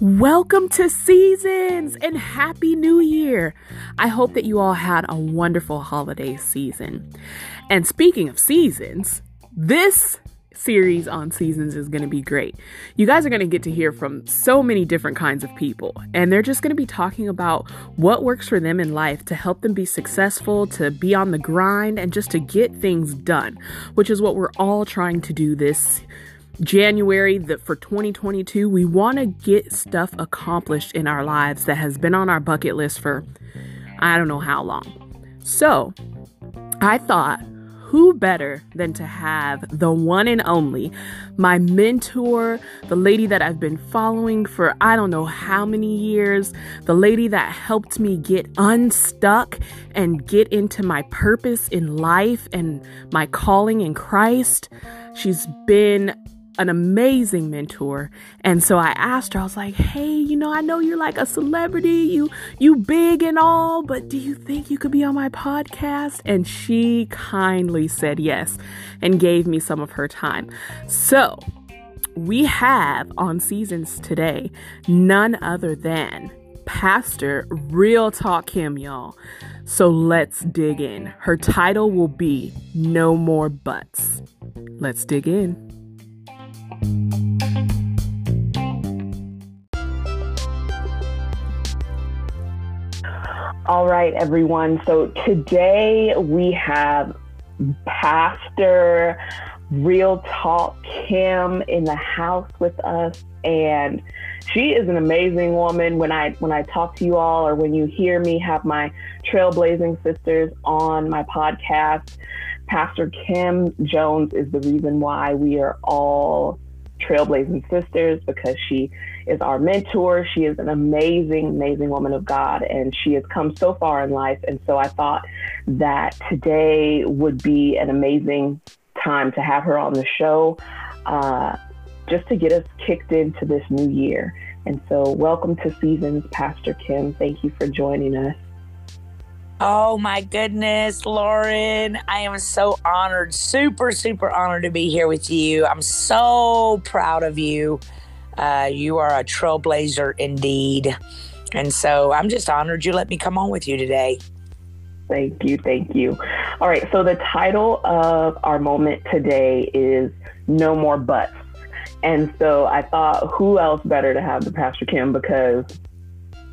Welcome to Seasons and Happy New Year. I hope that you all had a wonderful holiday season. And speaking of seasons, this series on seasons is going to be great. You guys are going to get to hear from so many different kinds of people, and they're just going to be talking about what works for them in life to help them be successful, to be on the grind, and just to get things done, which is what we're all trying to do this January that for 2022 we want to get stuff accomplished in our lives that has been on our bucket list for I don't know how long. So, I thought who better than to have the one and only, my mentor, the lady that I've been following for I don't know how many years, the lady that helped me get unstuck and get into my purpose in life and my calling in Christ. She's been an amazing mentor. And so I asked her, I was like, hey, you know, I know you're like a celebrity, you you big and all, but do you think you could be on my podcast? And she kindly said yes and gave me some of her time. So we have on seasons today none other than Pastor Real Talk Kim, y'all. So let's dig in. Her title will be No More Butts. Let's dig in. All right, everyone. So today we have Pastor Real Talk Kim in the house with us, and she is an amazing woman. When I when I talk to you all, or when you hear me have my trailblazing sisters on my podcast, Pastor Kim Jones is the reason why we are all trailblazing sisters because she is our mentor. She is an amazing, amazing woman of God, and she has come so far in life. And so I thought that today would be an amazing time to have her on the show, uh, just to get us kicked into this new year. And so, welcome to Seasons, Pastor Kim. Thank you for joining us. Oh my goodness, Lauren. I am so honored, super, super honored to be here with you. I'm so proud of you. Uh, you are a trailblazer indeed. And so I'm just honored you let me come on with you today. Thank you. Thank you. All right. So the title of our moment today is No More Butts. And so I thought, who else better to have the Pastor Kim because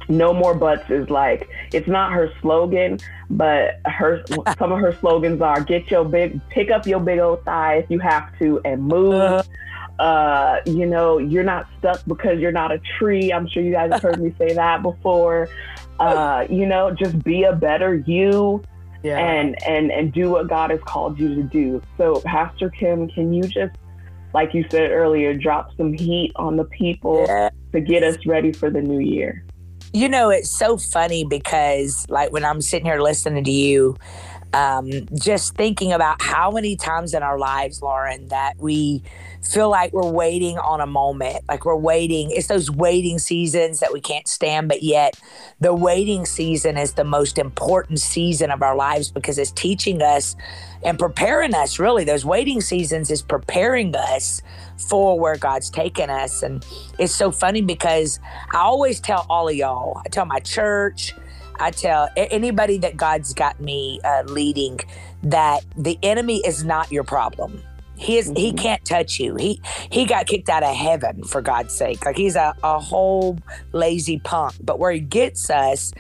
no more butts is like it's not her slogan but her some of her slogans are get your big pick up your big old thigh if you have to and move uh-huh. uh, you know you're not stuck because you're not a tree i'm sure you guys have heard me say that before uh, you know just be a better you yeah. and and and do what god has called you to do so pastor kim can you just like you said earlier drop some heat on the people yeah. to get us ready for the new year you know, it's so funny because, like, when I'm sitting here listening to you, um, just thinking about how many times in our lives, Lauren, that we feel like we're waiting on a moment, like we're waiting. It's those waiting seasons that we can't stand, but yet the waiting season is the most important season of our lives because it's teaching us and preparing us. Really, those waiting seasons is preparing us for where God's taken us. And it's so funny because I always tell all of y'all, I tell my church, I tell anybody that God's got me uh, leading that the enemy is not your problem. He is, mm-hmm. he can't touch you. He he got kicked out of heaven for God's sake. Like he's a, a whole lazy punk. But where he gets us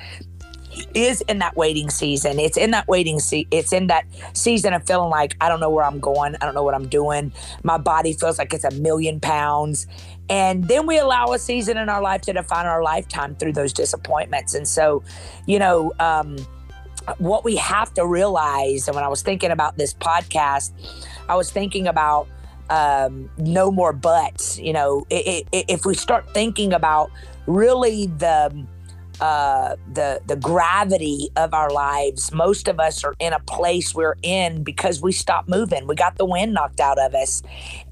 is in that waiting season. It's in that waiting se- it's in that season of feeling like I don't know where I'm going. I don't know what I'm doing. My body feels like it's a million pounds and then we allow a season in our life to define our lifetime through those disappointments. And so, you know, um, what we have to realize, and when I was thinking about this podcast, I was thinking about um, no more buts. You know, it, it, if we start thinking about really the uh, the the gravity of our lives. Most of us are in a place we're in because we stopped moving. We got the wind knocked out of us,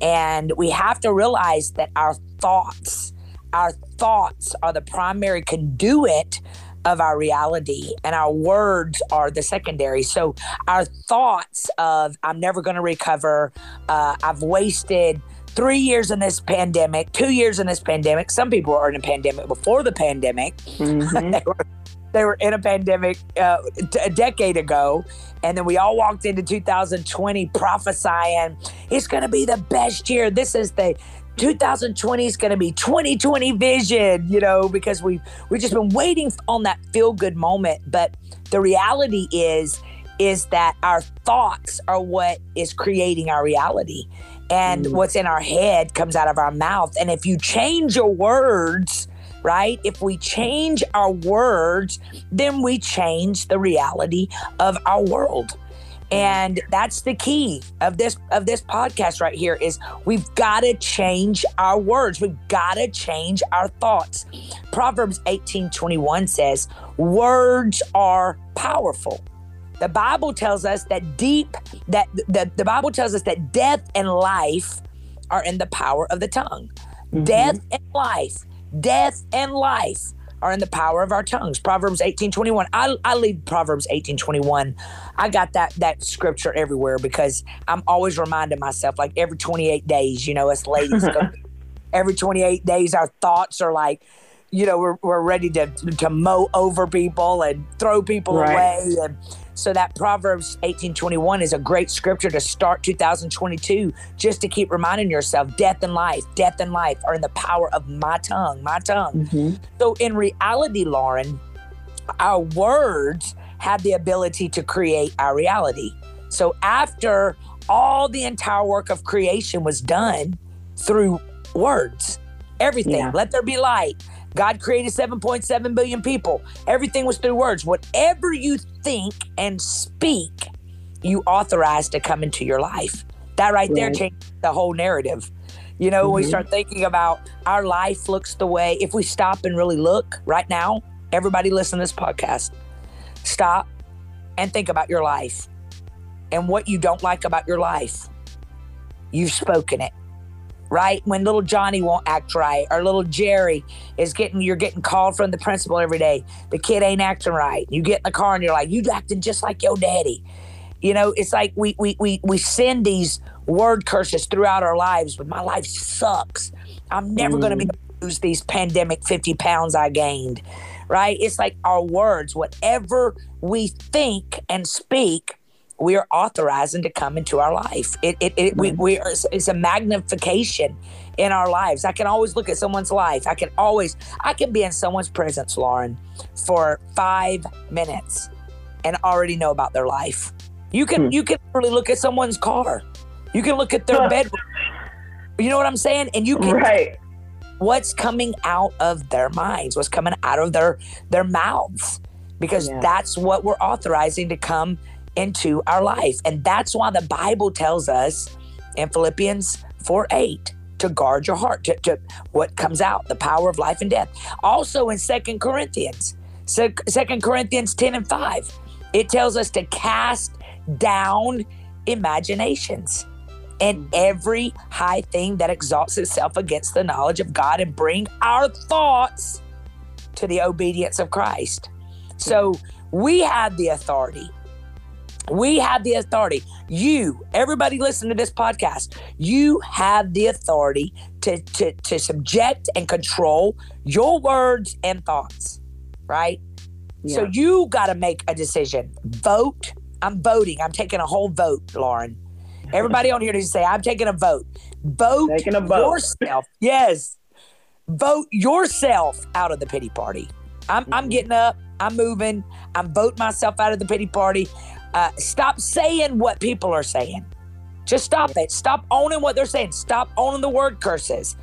and we have to realize that our thoughts, our thoughts, are the primary conduit of our reality and our words are the secondary. So our thoughts of i'm never going to recover uh, i've wasted three years in this pandemic two years in this pandemic. Some people were in a pandemic before the pandemic. Mhm. they, were, they were in a pandemic uh, t- a decade ago and then we all walked into 2020 prophesying it's going to be the best year. This is the 2020 is going to be 2020 vision you know because we we've just been waiting on that feel good moment. But the reality is is that our thoughts are what is creating our reality. And Mm. what's in our head comes out of our mouth. And if you change your words right if we change our words then we change the reality of our world and that's the key of this of this podcast right here is we've got to change our words. We've got to change our thoughts. Proverbs 18 21 says words are powerful. The bible tells us that deep that the, the bible tells us that death and life are in the power of the tongue. Mhm. death and life. Death and life are in the power of our tongues. Proverbs 18 21 i, I leave proverbs 18 21 i got that that scripture everywhere because i'm always reminding myself like every 28 days you know us ladies go, every 28 days our thoughts are like you know we're, we're ready to to mow over people and throw people Right. away and so that proverbs 1821 is a great scripture to start 2022 just to keep reminding yourself death and life death and life are in the power of my tongue my tongue Mhm. so in reality lauren our words have the ability to create our reality so after all the entire work of creation was done through words everything Yeah. let there be light god created 7.7 billion people. Everything was through words. Whatever you think and speak you authorize to come into your life. That right there Right. changes the whole narrative. You know when we mm-hmm. start thinking about our life looks the way if we stop and really look right now everybody listen to this podcast. Stop and think about your life and what you don't like about your life. You've spoken it right? When little johnny won't act right or little jerry is getting you're getting called from the principal every day. The kid ain't acting right. You get in the car and you're like you acting just like your daddy. You know it's like we we we, we send these word curses throughout our lives but my life sucks. I'm never going to be mm. to lose these pandemic 50 pounds i gained right? It's like our words whatever we think and speak we are authorizing to come into our life. It, it, it we, we are, it's a magnification in our lives. I can always look at someone's life. I can always, I can be in someone's presence, Lauren, for five minutes and already know about their life. You can, Hmm. you can really look at someone's car. You can look at their bedroom. You know what I'm saying? And you can Right. what's coming out of their minds, what's coming out of their their mouths, because Yeah. that's what we're authorizing to come into our life, and that's why the Bible tells us in Philippians four eight to guard your heart to, to what comes out, the power of life and death. Also in Second Corinthians, Second Corinthians ten and five, it tells us to cast down imaginations and every high thing that exalts itself against the knowledge of God and bring our thoughts to the obedience of Christ. So we have the authority. We have the authority. You, everybody listen to this podcast, you have the authority to, to, to subject and control your words and thoughts, right? So you got to make a decision. Vote. I'm voting. I'm taking a whole vote, Lauren. Everybody on here to say, I'm taking a vote. Vote Taking a vote. yourself. Yes. Vote yourself out of the pity party. I'm, I'm Mhm. getting up. I'm moving. I'm voting myself out of the pity party. Uh, stop saying what people are saying. Just stop it. Stop owning what they're saying. Stop owning the word curses.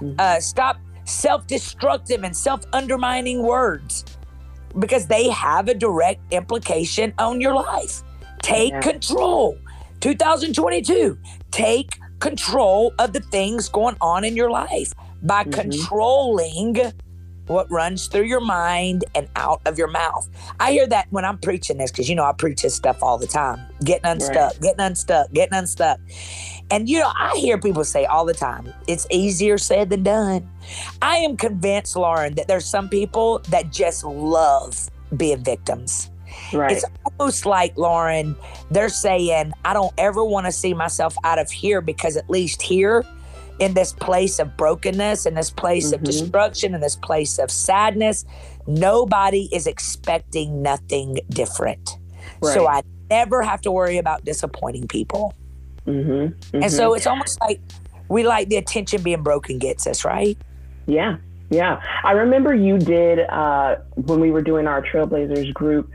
Mhm. Uh, stop self destructive and self undermining words because they have a direct implication on your life. Take Yeah. control. 2022, take control of the things going on in your life by Mhm. controlling what runs through your mind and out of your mouth. I hear that when I'm preaching this because you know I preach this stuff all the time. Getting unstuck, getting unstuck, getting unstuck. And you know, I hear people say all the time, it's easier said than done. I am convinced, Lauren, that there's some people that just love being victims. Right. It's almost like, Lauren, they're saying, I don't ever want to see myself out of here because at least here, in this place of brokenness, in this place of Mhm. destruction, in this place of sadness, nobody is expecting nothing different. So I never have to worry about disappointing people. mm-hmm. And so it's almost like we like the attention being broken gets us, right? Yeah, yeah. I remember you did uh, when we were doing our Trailblazers group.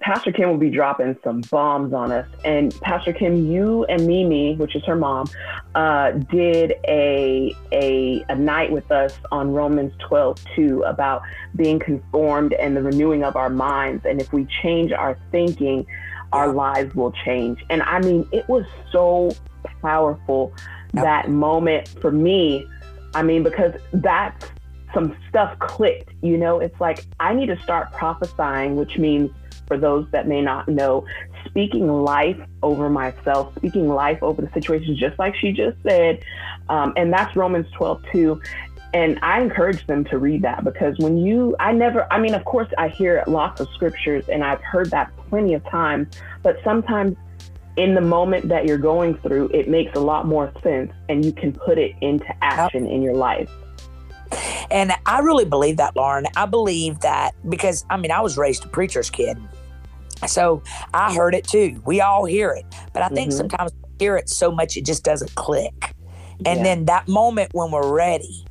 Pastor Kim will be dropping some bombs on us, and Pastor Kim, you and Mimi, which is her mom, uh, did a, a a night with us on Romans 12 2 about being conformed and the renewing of our minds, and if we change our thinking, our lives will change. And I mean, it was so powerful Yep. that moment for me. I mean, because that's some stuff clicked, you know, it's like I need to start prophesying, which means for those that may not know, speaking life over myself, speaking life over the situation, just like she just said. Um, and that's Romans 12, too. And I encourage them to read that because when you, I never, I mean, of course, I hear lots of scriptures and I've heard that plenty of times, but sometimes in the moment that you're going through, it makes a lot more sense and you can put it into action in your life. And I really believe that, Lauren. I believe that because, I mean, I was raised a preacher's kid. So I heard it too. We all hear it. But I think Mhm. sometimes we hear it so much it just doesn't click. And Yeah. then that moment when we're ready,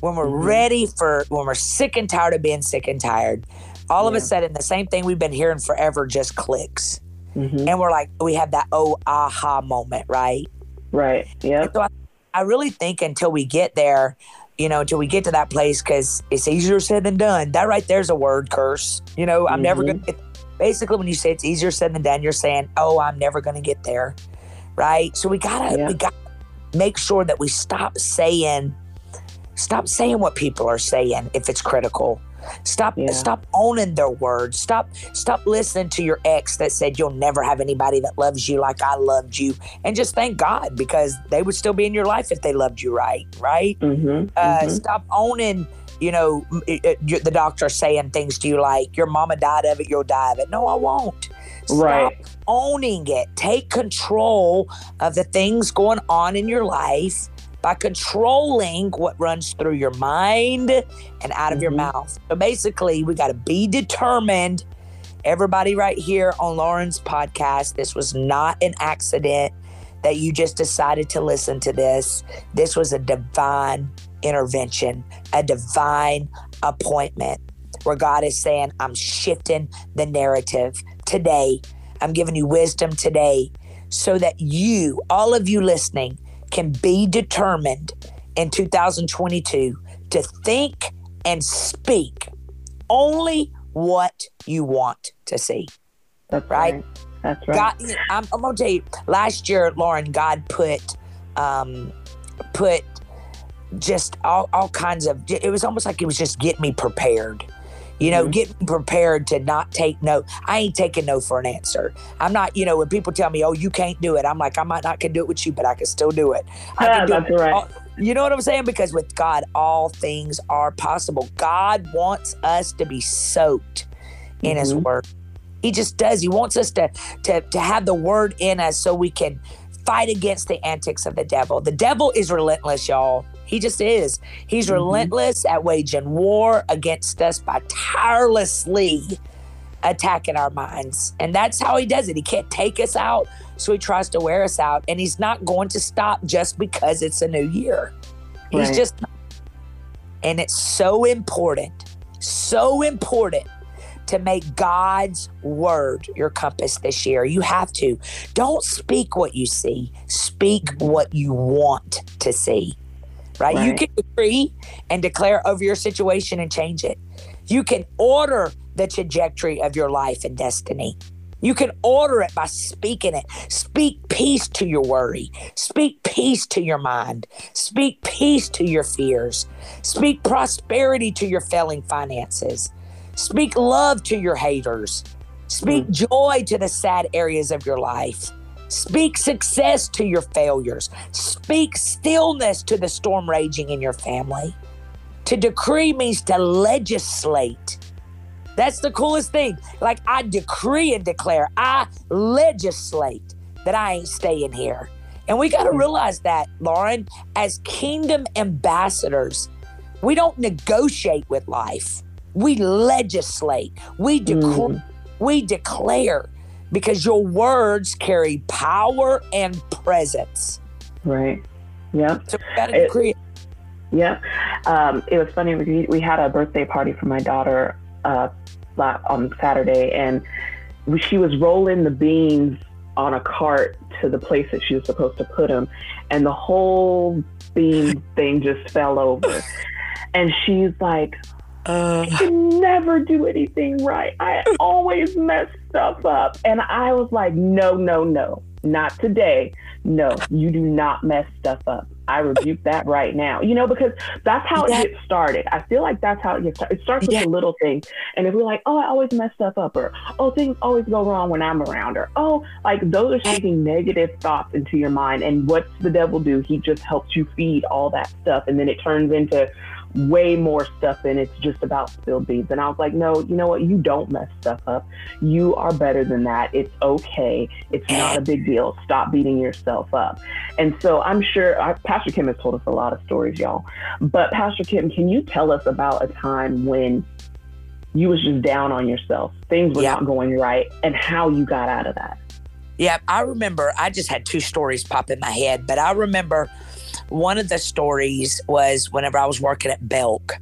when we're Mhm. ready for, when we're sick and tired of being sick and tired, all of a sudden the same thing we've been hearing forever just clicks. Mhm. And we're like, we have that oh aha moment, right? Right. Yeah. So I, I really think until we get there, you know, until we get to that place, because it's easier said than done. That right there's a word curse. You know, I'm never going to get. Basically, when you say it's easier said than done, you're saying, "Oh, I'm never going to get there," right? So we gotta Yeah. we got to make sure that we stop saying, stop saying what people are saying if it's critical. Stop Yeah. stop owning their words. Stop stop listening to your ex that said you'll never have anybody that loves you like I loved you and just thank God because they would still be in your life if they loved you right, right? Mm-hmm. Uh, stop owning, you know, it- it- the doctor saying things to you like your mama died of it, you'll die of it. No, I won't. Stop Right. owning it. Take control of the things going on in your life by controlling what runs through your mind and out of your Mhm. mouth. So basically, we got to be determined. Everybody, right here on Lauren's podcast, this was not an accident that you just decided to listen to this. This was a divine intervention, a divine appointment where God is saying, I'm shifting the narrative today. I'm giving you wisdom today so that you, all of you listening, can be determined in 2022 to think and speak only what you want to see. That's Right. right. That's right. God, I'm, I'm gonna tell you. Last year, Lauren, God put, um, put just all, all kinds of. It was almost like it was just getting me prepared. You know, Mhm. get me prepared to not take no. I ain't taking no for an answer. I'm not. You know, when people tell me, "Oh, you can't do it," I'm like, I might not can do it with you, but I can still do it. I Yeah, can do that's it. right. all- you know what I'm saying? Because with God, all things are possible. God wants us to be soaked in His Mhm. Word. He just does. He wants us to to to have the Word in us so we can fight against the antics of the devil. The devil is relentless, y'all. He just is. He's Mhm. relentless at waging war against us by tirelessly attacking our minds. And that's how he does it. He can't take us out, so he tries to wear us out. And he's not going to stop just because it's a new year. He's Right. just, and it's so important, so important to make God's word your compass this year. You have to. Don't speak what you see, speak mm-hmm. what you want to see. Right? You can decree and declare over your situation and change it. You can order the trajectory of your life and destiny. You can order it by speaking it. Speak peace to your worry. Speak peace to your mind. Speak peace to your fears. Speak prosperity to your failing finances. Speak love to your haters. Speak mm. joy to the sad areas of your life. Speak success to your failures. Speak stillness to the storm raging in your family. To decree means to legislate. That's the coolest thing. Like I decree and declare, I legislate that I ain't staying here. And we got to mm. realize that, Lauren, as kingdom ambassadors, we don't negotiate with life. We legislate. We mm. we declare because your words carry power and presence. Right. Yeah. So we got to decree. Yeah. Um, it was funny. We, we had a birthday party for my daughter uh, on Saturday, and she was rolling the beans on a cart to the place that she was supposed to put them, and the whole bean thing just fell over. And she's like, uh, I can never do anything right. I always mess stuff up. And I was like, no, no, no, not today. No, you do not mess stuff up. I rebuke that right now. You know, because that's how it gets started. I feel like that's how it gets started. It starts with yeah. the little things. And if we're like, oh, I always mess stuff up, or oh, things always go wrong when I'm around, or oh, like those are speaking negative thoughts into your mind. And what's the devil do? He just helps you feed all that stuff. And then it turns into way more stuff than it's just about spilled beans. And I was like, no, you know what? You don't mess stuff up. You are better than that. It's okay. It's not a big deal. Stop beating yourself up. And so I'm sure Pastor Kim has told us a lot of stories, y'all. But Pastor Kim, can you tell us about a time when you was just down on yourself, things were not going right, and how you got out of that? Yeah, I remember. I just had two stories pop in my head, but I remember one of the stories was whenever I was working at Belk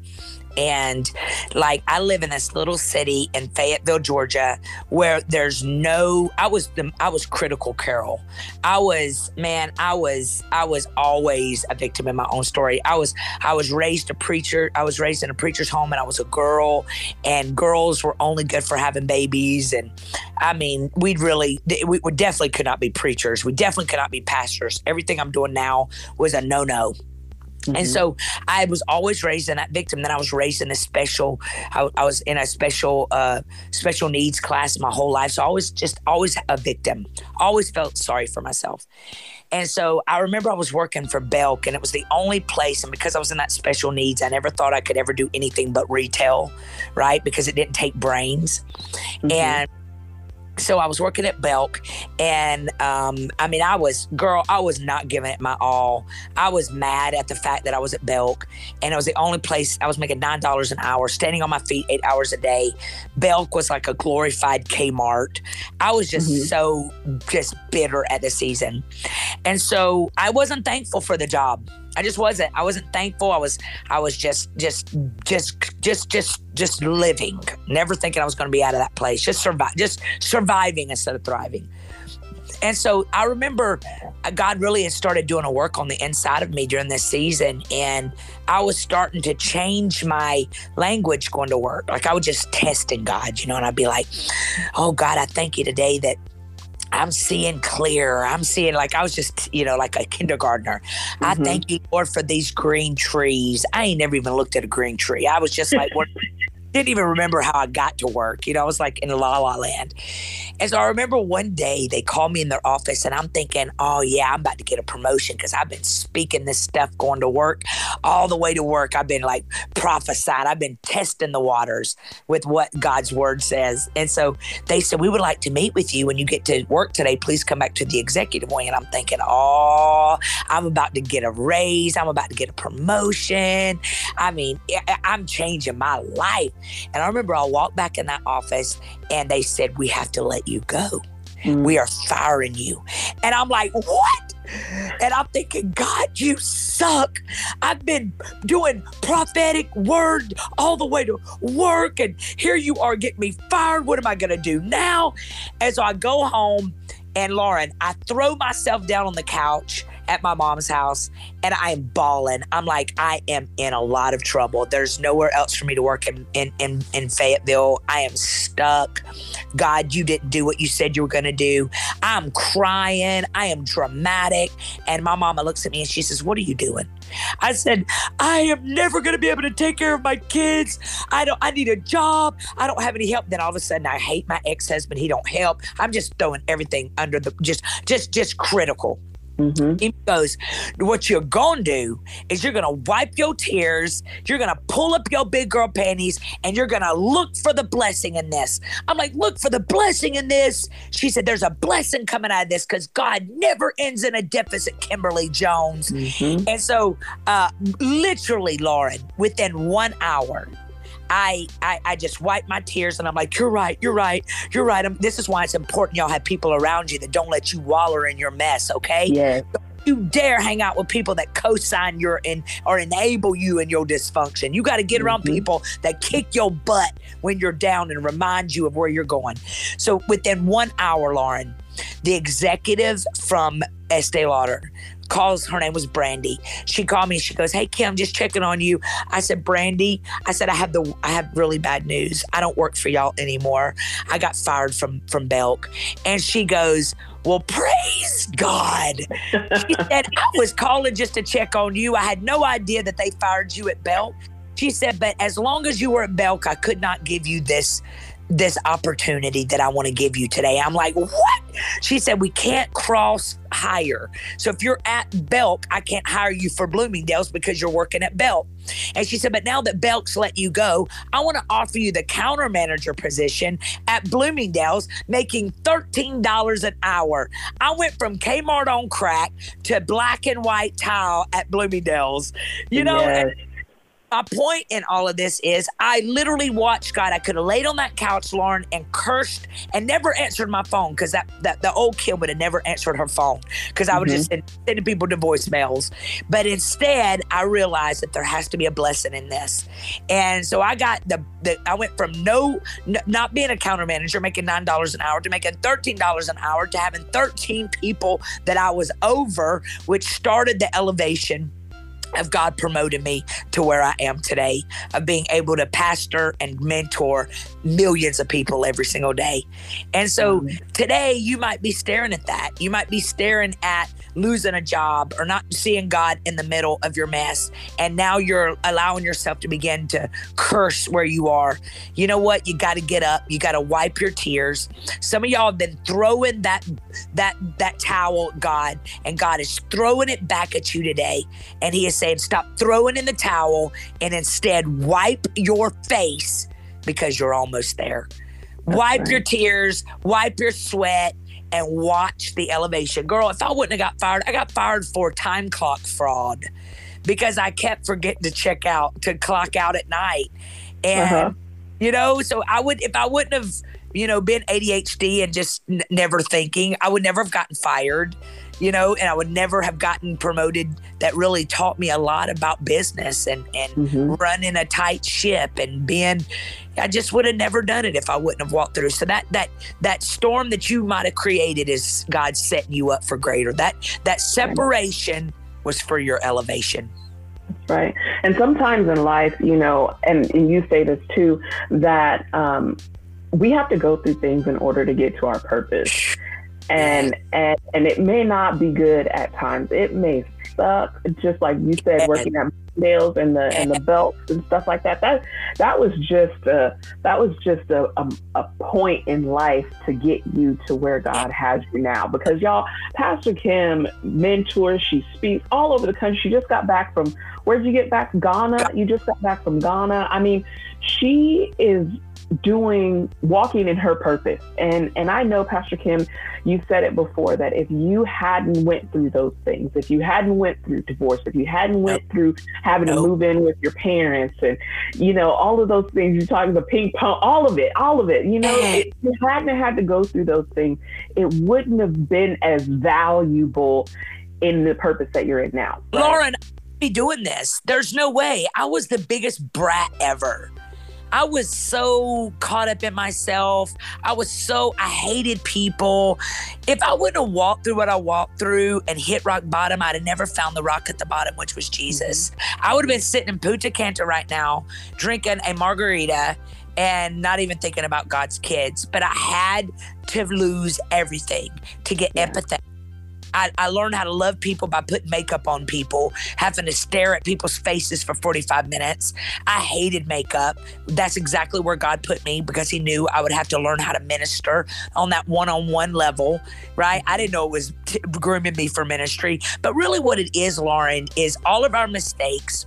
and like I live in this little city in Fayetteville, Georgia, where there's no I was the I was critical Carol. I was man, I was I was always a victim in my own story. I was I was raised a preacher. I was raised in a preacher's home and I was a girl and girls were only good for having babies and I mean, we'd really we, we definitely could not be preachers. We definitely could not be pastors. Everything I'm doing now was a no-no. Mm-hmm. And so I was always raised in that victim. Then I was raised in a special, I, I was in a special, uh, special needs class my whole life. So I was just always a victim, always felt sorry for myself. And so I remember I was working for Belk and it was the only place. And because I was in that special needs, I never thought I could ever do anything but retail, right? Because it didn't take brains. Mm-hmm. And so I was working at Belk, and um, I mean, I was girl, I was not giving it my all. I was mad at the fact that I was at Belk, and it was the only place I was making nine dollars an hour, standing on my feet eight hours a day. Belk was like a glorified Kmart. I was just mm-hmm. so just bitter at the season, and so I wasn't thankful for the job. I just wasn't. I wasn't thankful. I was. I was just, just, just, just, just, just living. Never thinking I was going to be out of that place. Just survive. Just surviving instead of thriving. And so I remember uh, God really had started doing a work on the inside of me during this season. And I was starting to change my language going to work. Like I was just testing God, you know, and I'd be like, oh, God, I thank you today that I'm seeing clear. I'm seeing like I was just, you know, like a kindergartner. Mm-hmm. I thank you, Lord, for these green trees. I ain't never even looked at a green tree. I was just like, what didn't even remember how I got to work. You know, I was like in la la land. And so I remember one day they called me in their office and I'm thinking, oh, yeah, I'm about to get a promotion because I've been speaking this stuff going to work all the way to work. I've been like prophesied, I've been testing the waters with what God's word says. And so they said, we would like to meet with you when you get to work today. Please come back to the executive wing. And I'm thinking, oh, I'm about to get a raise. I'm about to get a promotion. I mean, I'm changing my life. And I remember I walked back in that office and they said, We have to let you go. Mm. We are firing you. And I'm like, What? And I'm thinking, God, you suck. I've been doing prophetic word all the way to work, and here you are getting me fired. What am I going to do now? And so I go home, and Lauren, I throw myself down on the couch at my mom's house and I am bawling. I'm like, I am in a lot of trouble. There's nowhere else for me to work in, in, in, in Fayetteville. I am stuck. God, you didn't do what you said you were going to do. I'm crying. I am dramatic. And my mama looks at me and she says, What are you doing? I said, I am never going to be able to take care of my kids. I don't, I need a job. I don't have any help. Then all of a sudden I hate my ex-husband. He don't help. I'm just throwing everything under the, just, just, just critical. Mm-hmm. He goes, What you're going to do is you're going to wipe your tears, you're going to pull up your big girl panties, and you're going to look for the blessing in this. I'm like, Look for the blessing in this. She said, There's a blessing coming out of this because God never ends in a deficit, Kimberly Jones. Mm-hmm. And so, uh, literally, Lauren, within one hour, I, I I just wipe my tears and I'm like, you're right, you're right, you're right. I'm, this is why it's important y'all have people around you that don't let you waller in your mess. Okay. Yeah. you dare hang out with people that co-sign your and or enable you in your dysfunction. You got to get around mm-hmm. people that kick your butt when you're down and remind you of where you're going. So within one hour, Lauren, the executive from Estee Lauder calls her name was Brandy. She called me. She goes, "Hey Kim, just checking on you." I said, "Brandy, I said I have the I have really bad news. I don't work for y'all anymore. I got fired from from Belk." And she goes, "Well, praise God." She said, "I was calling just to check on you. I had no idea that they fired you at Belk." She said, "But as long as you were at Belk, I could not give you this this opportunity that I want to give you today. I'm like, what? She said, we can't cross hire. So if you're at Belk, I can't hire you for Bloomingdale's because you're working at Belk. And she said, but now that Belk's let you go, I want to offer you the counter manager position at Bloomingdale's, making $13 an hour. I went from Kmart on crack to black and white tile at Bloomingdale's. You know, yes my point in all of this is I literally watched God. I could have laid on that couch, Lauren, and cursed and never answered my phone because that, that the old kid would have never answered her phone because I would mm-hmm. just send, sending people to voicemails. But instead, I realized that there has to be a blessing in this. And so I got the, the I went from no, n- not being a counter manager, making $9 an hour to making $13 an hour to having 13 people that I was over, which started the elevation of God promoted me to where I am today, of being able to pastor and mentor millions of people every single day. And so mm-hmm. today you might be staring at that. You might be staring at losing a job or not seeing God in the middle of your mess. And now you're allowing yourself to begin to curse where you are. You know what? You got to get up. You got to wipe your tears. Some of y'all have been throwing that that that towel God and God is throwing it back at you today. And he is saying stop throwing in the towel and instead wipe your face because you're almost there. That's wipe right. your tears, wipe your sweat and watch the elevation. Girl, if I wouldn't have got fired, I got fired for time clock fraud because I kept forgetting to check out, to clock out at night. And, uh-huh. you know, so I would, if I wouldn't have, you know, been ADHD and just n- never thinking, I would never have gotten fired you know, and I would never have gotten promoted. That really taught me a lot about business and and mm-hmm. running a tight ship and being. I just would have never done it if I wouldn't have walked through. So that that that storm that you might have created is God setting you up for greater. That that separation was for your elevation. Right. And sometimes in life, you know, and, and you say this too, that um, we have to go through things in order to get to our purpose and and and it may not be good at times. It may suck, just like you said, working at nails and the and the belts and stuff like that. That that was just a that was just a, a, a point in life to get you to where God has you now. Because y'all, Pastor Kim mentors, she speaks all over the country. She just got back from where'd you get back? Ghana. You just got back from Ghana. I mean, she is doing walking in her purpose. And and i know pastor kim you said it before that if you hadn't went through those things if you hadn't went through divorce if you hadn't went nope. through having nope. to move in with your parents and you know all of those things you're talking about ping pong all of it all of it you know if you hadn't had to go through those things it wouldn't have been as valuable in the purpose that you're in now. Lauren be doing this. There's no way. I was the biggest brat ever I was so caught up in myself. I was so, I hated people. If I wouldn't have walked through what I walked through and hit rock bottom, I'd have never found the rock at the bottom, which was Jesus. Mm-hmm. I would have been sitting in Punta Cana right now, drinking a margarita and not even thinking about God's kids. But I had to lose everything to get yeah. empathetic I, I learned how to love people by putting makeup on people, having to stare at people's faces for 45 minutes. I hated makeup. That's exactly where God put me because He knew I would have to learn how to minister on that one on one level, right? I didn't know it was t- grooming me for ministry. But really, what it is, Lauren, is all of our mistakes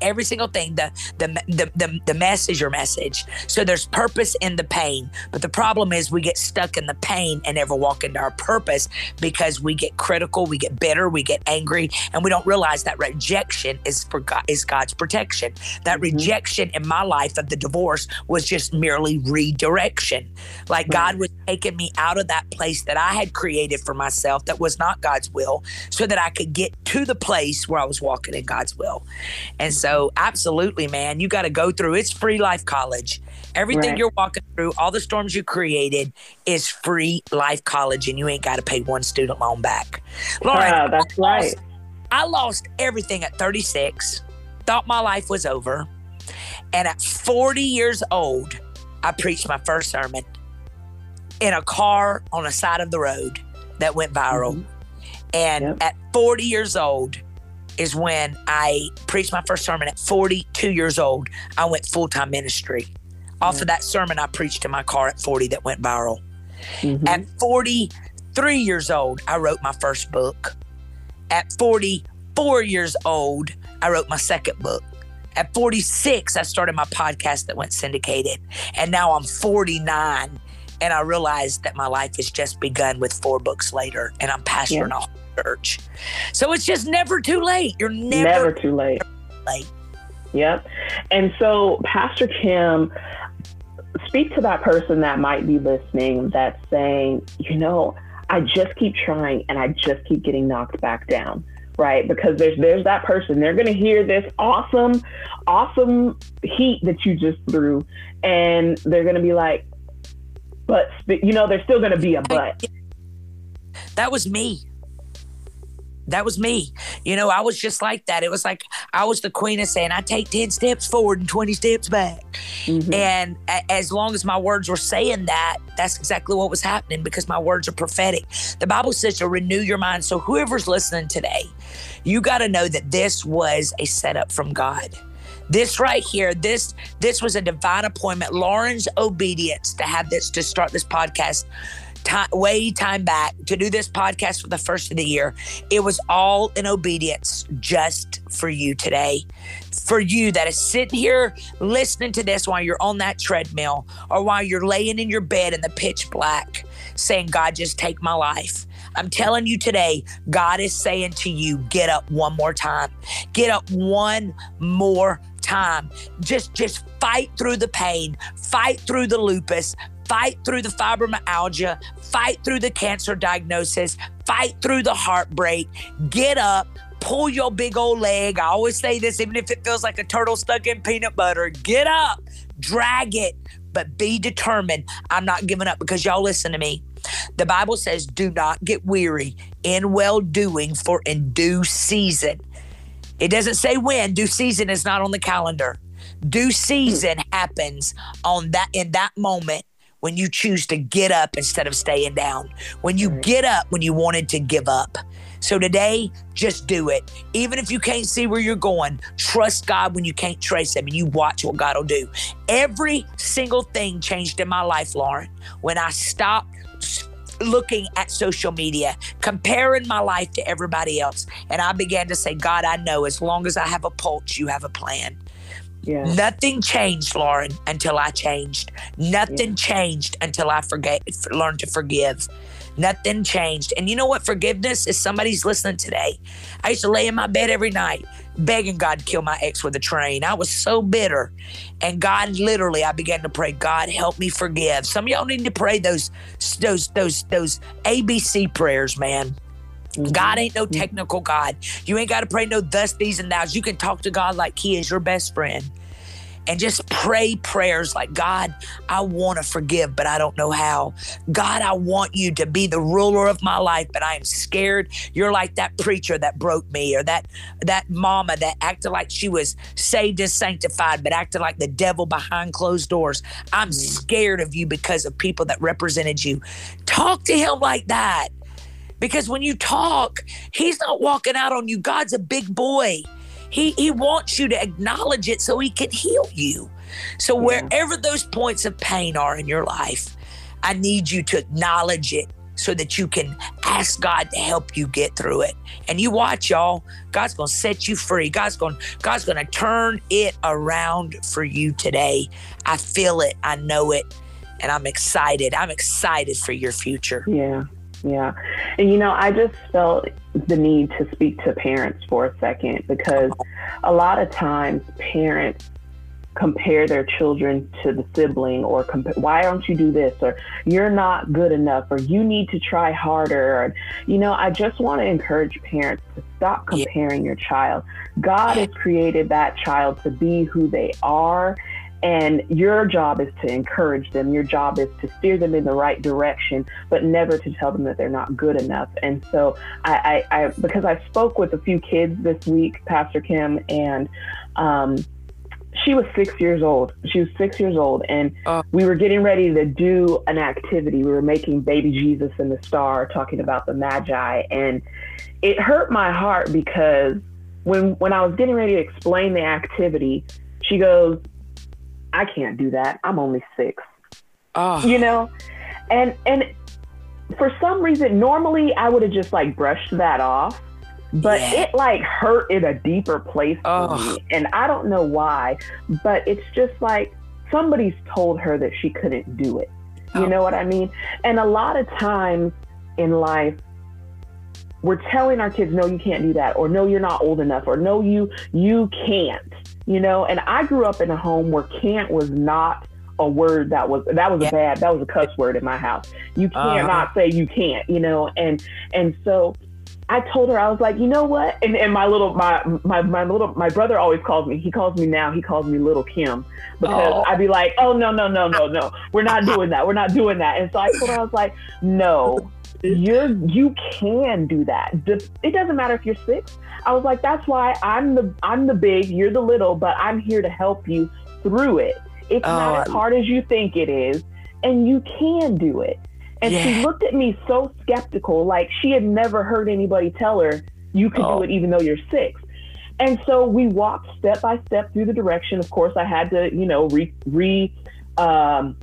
every single thing the, the the the the mess is your message so there's purpose in the pain but the problem is we get stuck in the pain and never walk into our purpose because we get critical we get bitter we get angry and we don't realize that rejection is for God is God's protection that mm-hmm. rejection in my life of the divorce was just merely redirection like right. God was taking me out of that place that I had created for myself that was not God's will so that I could get to the place where I was walking in God's will and so so, absolutely, man, you got to go through. It's free life college. Everything right. you're walking through, all the storms you created, is free life college, and you ain't got to pay one student loan back. Lauren, that's I right. Lost, I lost everything at 36. Thought my life was over, and at 40 years old, I preached my first sermon in a car on the side of the road that went viral. Mm-hmm. And yep. at 40 years old, is when I preached my first sermon at 42 years old. I went full time ministry. Off of that sermon, I preached in my car at 40 that went viral. Mm-hmm. At 43 years old, I wrote my first book. At 44 years old, I wrote my second book. At 46, I started my podcast that went syndicated. And now I'm 49 and I realized that my life has just begun with four books later and I'm pastoring yeah. a church. So it's just never too late. You're never, never too late. late. Yep. And so, Pastor Kim, speak to that person that might be listening that's saying, you know, I just keep trying and I just keep getting knocked back down right because there's there's that person they're going to hear this awesome awesome heat that you just threw and they're going to be like but you know there's still going to be a but that was me that was me. You know, I was just like that. It was like I was the queen of saying, I take 10 steps forward and 20 steps back. Mm-hmm. And a- as long as my words were saying that, that's exactly what was happening because my words are prophetic. The Bible says to renew your mind. So, whoever's listening today, you got to know that this was a setup from God this right here this this was a divine appointment lauren's obedience to have this to start this podcast time, way time back to do this podcast for the first of the year. It was all in obedience just for you today. For you that is sitting here listening to this while you're on that treadmill or while you're laying in your bed in the pitch black saying, God, just take my life. I'm telling you today, God is saying to you, get up one more time. Get up one more time. Just just fight through the pain, fight through the lupus, fight through the fibromyalgia, fight through the cancer diagnosis, fight through the heartbreak, get up, pull your big old leg. I always say this, even if it feels like a turtle stuck in peanut butter, get up, drag it, but be determined. I'm not giving up because y'all listen to me. The Bible says, do not get weary in well doing, for in due season. It doesn't say when, due season is not on the calendar. Due season happens on that in that moment when you choose to get up instead of staying down, when you get up when you wanted to give up. So today, just do it. Even if you can't see where you're going, trust God when you can't trace Him and you watch what God will do. Every single thing changed in my life, Lauren, when I stopped looking at social media, comparing my life to everybody else. And I began to say, God, I know as long as I have a pulse, you have a plan. Nothing changed, Lauren, until I changed. Nothing yeah. changed until I forget, learned to forgive. Nothing changed. And you know what forgiveness is? Somebody's listening today. I used to lay in my bed every night begging God to kill my ex with a train. I was so bitter. And God literally, I began to pray, God, help me forgive. Some of y'all need to pray those those those those ABC prayers, man. Mm-hmm. God ain't no technical God. You ain't got to pray no thus, these, and thous. You can talk to God like He is your best friend and just pray prayers like, God, I want to forgive, but I don't know how. God, I want you to be the ruler of my life, but I am scared. You're like that preacher that broke me or that that mama that acted like she was saved and sanctified, but acted like the devil behind closed doors. I'm mm-hmm. scared of you because of people that represented you. Talk to him like that. Because when you talk, he's not walking out on you. God's a big boy. He he wants you to acknowledge it so he can heal you. So yeah. wherever those points of pain are in your life, I need you to acknowledge it so that you can ask God to help you get through it. And you watch, y'all. God's gonna set you free. God's gonna God's gonna turn it around for you today. I feel it. I know it, and I'm excited. I'm excited for your future. Yeah, yeah. And you know, I just felt the need to speak to parents for a second because a lot of times parents compare their children to the sibling or comp- why don't you do this or you're not good enough or you need to try harder or you know i just want to encourage parents to stop comparing yeah. your child god has created that child to be who they are and your job is to encourage them your job is to steer them in the right direction but never to tell them that they're not good enough and so i, I, I because i spoke with a few kids this week pastor kim and um, she was six years old. She was six years old, and uh, we were getting ready to do an activity. We were making Baby Jesus and the Star, talking about the Magi, and it hurt my heart because when when I was getting ready to explain the activity, she goes, "I can't do that. I'm only six. Uh, you know, and and for some reason, normally I would have just like brushed that off but yeah. it like hurt in a deeper place for me and i don't know why but it's just like somebody's told her that she couldn't do it you oh. know what i mean and a lot of times in life we're telling our kids no you can't do that or no you're not old enough or no you you can't you know and i grew up in a home where can't was not a word that was that was yeah. a bad that was a cuss word in my house you cannot uh-huh. say you can't you know and and so I told her I was like, you know what? And and my little my my my little my brother always calls me. He calls me now. He calls me Little Kim because oh. I'd be like, oh no no no no no, we're not doing that. We're not doing that. And so I told her I was like, no, you're you can do that. It doesn't matter if you're six. I was like, that's why I'm the I'm the big, you're the little, but I'm here to help you through it. It's oh. not as hard as you think it is, and you can do it. And yeah. she looked at me so skeptical, like she had never heard anybody tell her, you can oh. do it even though you're six. And so we walked step by step through the direction. Of course, I had to, you know, re, re, um,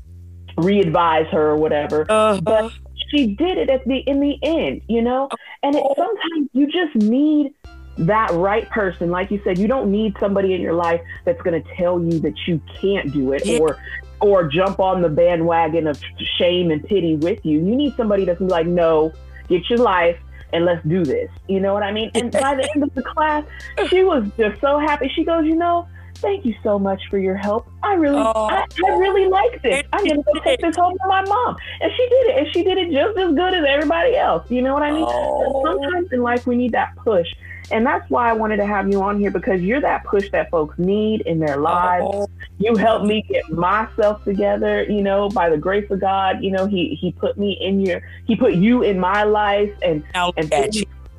re-advise her or whatever. Uh-huh. But she did it at the in the end, you know. And it, sometimes you just need that right person. Like you said, you don't need somebody in your life that's going to tell you that you can't do it yeah. or or jump on the bandwagon of shame and pity with you. You need somebody that's like, no, get your life and let's do this. You know what I mean? And by the end of the class, she was just so happy. She goes, you know, thank you so much for your help. I really, oh, I, I, really like this. I'm gonna go take this home to my mom, and she did it, and she did it just as good as everybody else. You know what I mean? Oh. Sometimes in life we need that push, and that's why I wanted to have you on here because you're that push that folks need in their lives. Oh. You helped me get myself together, you know, by the grace of God. You know, he he put me in your he put you in my life and and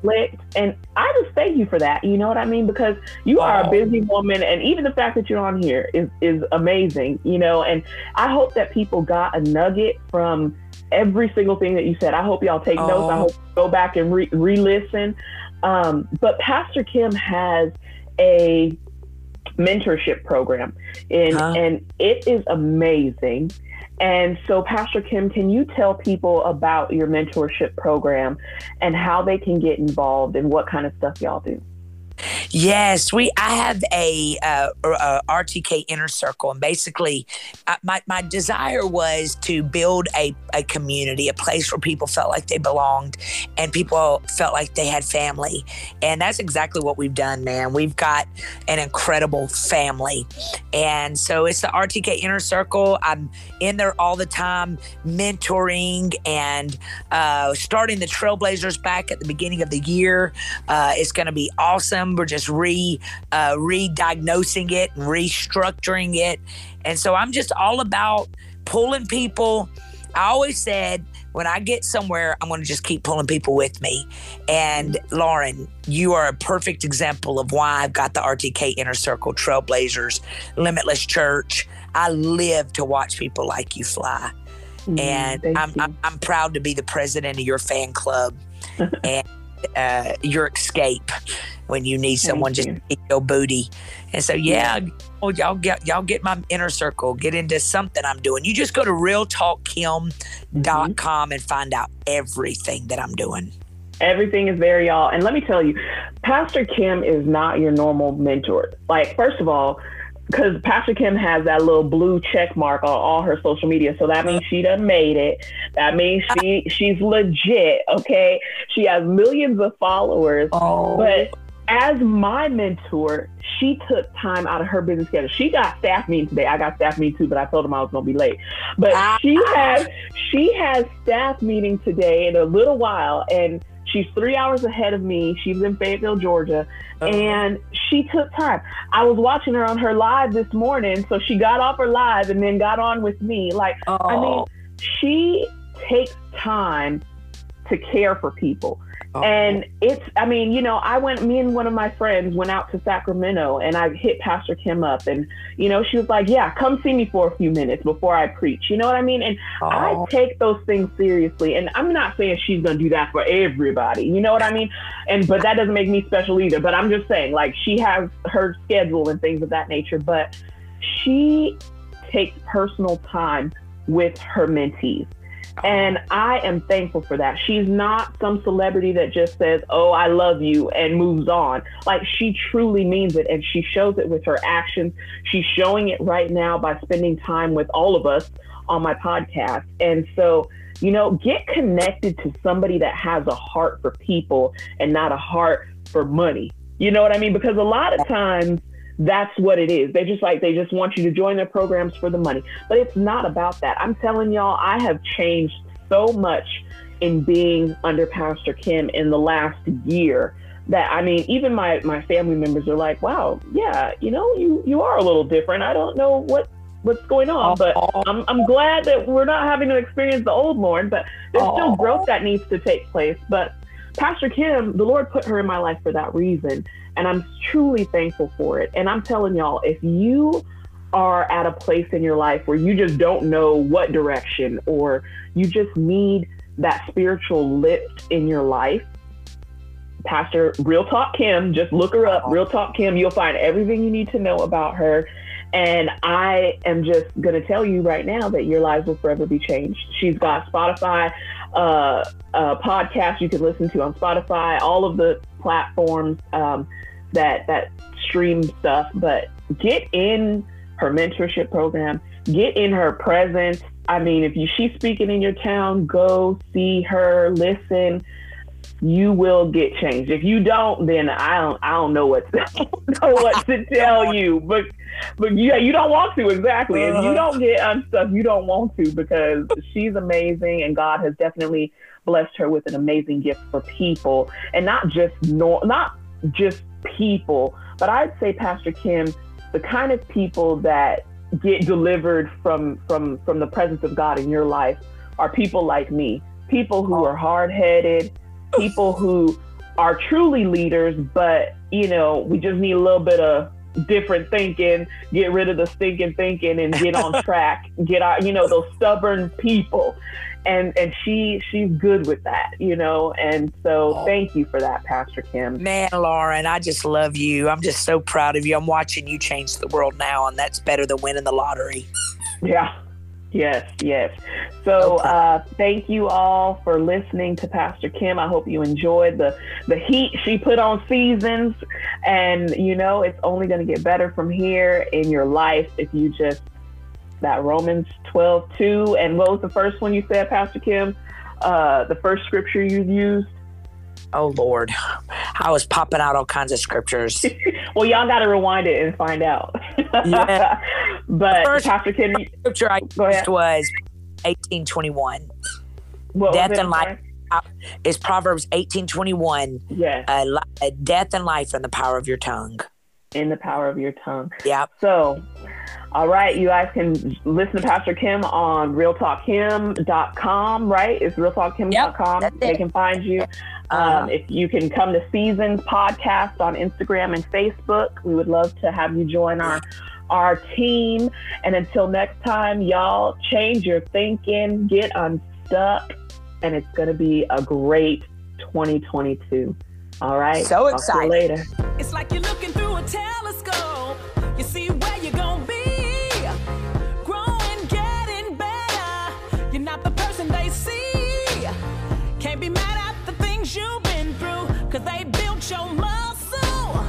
conflict. And I just thank you for that. You know what I mean? Because you are a busy woman, and even the fact that you're on here is is amazing. You know, and I hope that people got a nugget from every single thing that you said. I hope y'all take oh. notes. I hope go back and re listen. Um, but Pastor Kim has a mentorship program, and huh? and it is amazing. And so, Pastor Kim, can you tell people about your mentorship program and how they can get involved and what kind of stuff y'all do? Yes, we. I have a, uh, a RTK inner circle, and basically, uh, my my desire was to build a a community, a place where people felt like they belonged, and people felt like they had family, and that's exactly what we've done, man. We've got an incredible family, and so it's the RTK inner circle. I'm in there all the time, mentoring and uh, starting the Trailblazers back at the beginning of the year. Uh, it's going to be awesome. We're just just re uh, re-diagnosing it and restructuring it. And so I'm just all about pulling people. I always said when I get somewhere, I'm going to just keep pulling people with me. And Lauren, you are a perfect example of why I've got the RTK Inner Circle Trailblazers, Limitless Church. I live to watch people like you fly. Mm, and I'm, I'm, I'm proud to be the president of your fan club. and uh, your escape when you need someone Thank just you. to eat your booty. And so, yeah, oh, y'all get y'all get my inner circle, get into something I'm doing. You just go to realtalkkim.com and find out everything that I'm doing. Everything is there, y'all. And let me tell you, Pastor Kim is not your normal mentor. Like, first of all, because Pastor Kim has that little blue check mark on all her social media, so that means she done made it. That means she she's legit. Okay, she has millions of followers. Oh, But as my mentor, she took time out of her business schedule. She got staff meeting today. I got staff meeting too, but I told them I was gonna be late. But Ah. she has she has staff meeting today in a little while, and she's three hours ahead of me. She's in Fayetteville, Georgia, uh-huh. and she took time. I was watching her on her live this morning, so she got off her live and then got on with me. Like I mean, Oh. she takes time to care for people. Oh. And it's, I mean, you know, I went, me and one of my friends went out to Sacramento and I hit Pastor Kim up and, you know, she was like, yeah, come see me for a few minutes before I preach. You know what I mean? And I Oh. take those things seriously. And I'm not saying she's going to do that for everybody. You know what I mean? And, but that doesn't make me special either. But I'm just saying, like, she has her schedule and things of that nature. But she takes personal time with her mentees. And I am thankful for that. She's not some celebrity that just says, Oh, I love you and moves on. Like she truly means it and she shows it with her actions. She's showing it right now by spending time with all of us on my podcast. And so, you know, get connected to somebody that has a heart for people and not a heart for money. You know what I mean? Because a lot of times that's what it is. They just like they just want you to join their programs for the money. But it's not about that. I'm telling y'all, I have changed so much in being under Pastor Kim in the last year that I mean, even my my family members are like, "Wow, yeah, you know, you you are a little different. I don't know what what's going on, but I'm I'm glad that we're not having to experience the old Lauren, but there's still growth that needs to take place. But Pastor Kim, the Lord put her in my life for that reason, and I'm truly thankful for it. And I'm telling y'all, if you are at a place in your life where you just don't know what direction or you just need that spiritual lift in your life, Pastor Real Talk Kim, just look her up, Real Talk Kim. You'll find everything you need to know about her. And I am just going to tell you right now that your lives will forever be changed. She's got Spotify, uh, uh, podcast you can listen to on Spotify, all of the platforms um, that that stream stuff. But get in her mentorship program, get in her presence. I mean, if you she's speaking in your town, go see her, listen. You will get changed. If you don't, then I don't. I don't know what to, know what to tell you. But but yeah, you don't want to exactly. If you don't get unstuck, you don't want to because she's amazing, and God has definitely blessed her with an amazing gift for people, and not just nor not just people, but I'd say Pastor Kim, the kind of people that get delivered from from from the presence of God in your life are people like me, people who are hard headed, people who are truly leaders, but you know we just need a little bit of different thinking, get rid of the stinking thinking and get on track, get out, you know, those stubborn people. And and she she's good with that, you know. And so Oh. thank you for that, Pastor Kim. Man, Lauren, I just love you. I'm just so proud of you. I'm watching you change the world now, and that's better than winning the lottery. Yeah. Yes, yes. So Okay. uh, thank you all for listening to Pastor Kim. I hope you enjoyed the the heat she put on seasons, and you know it's only going to get better from here in your life if you just that Romans 12, 2. And what was the first one you said, Pastor Kim? Uh, the first scripture you used? Oh Lord, I was popping out all kinds of scriptures. Well, y'all got to rewind it and find out. Yeah. but First- Pastor Kim, Scripture I Go ahead. used was 1821. what Death and life. is Proverbs 1821. Yes, Uh, li- uh, death and life in the power of your tongue. in the power of your tongue. Yeah. So, all right, you guys can listen to Pastor Kim on realtalkkim.com, right? It's realtalkkim.com. Yep, they can find you. uh, if you can come to Seasons Podcast on Instagram and Facebook, we would love to have you join our our team. And until next time, y'all change your thinking, get unstuck, and it's going to be a great 2022. All right. So excited. later. It's like you're looking through a telescope. You see where you're going to be. they built your muscle.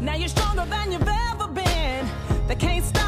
Now you're stronger than you've ever been. They can't stop.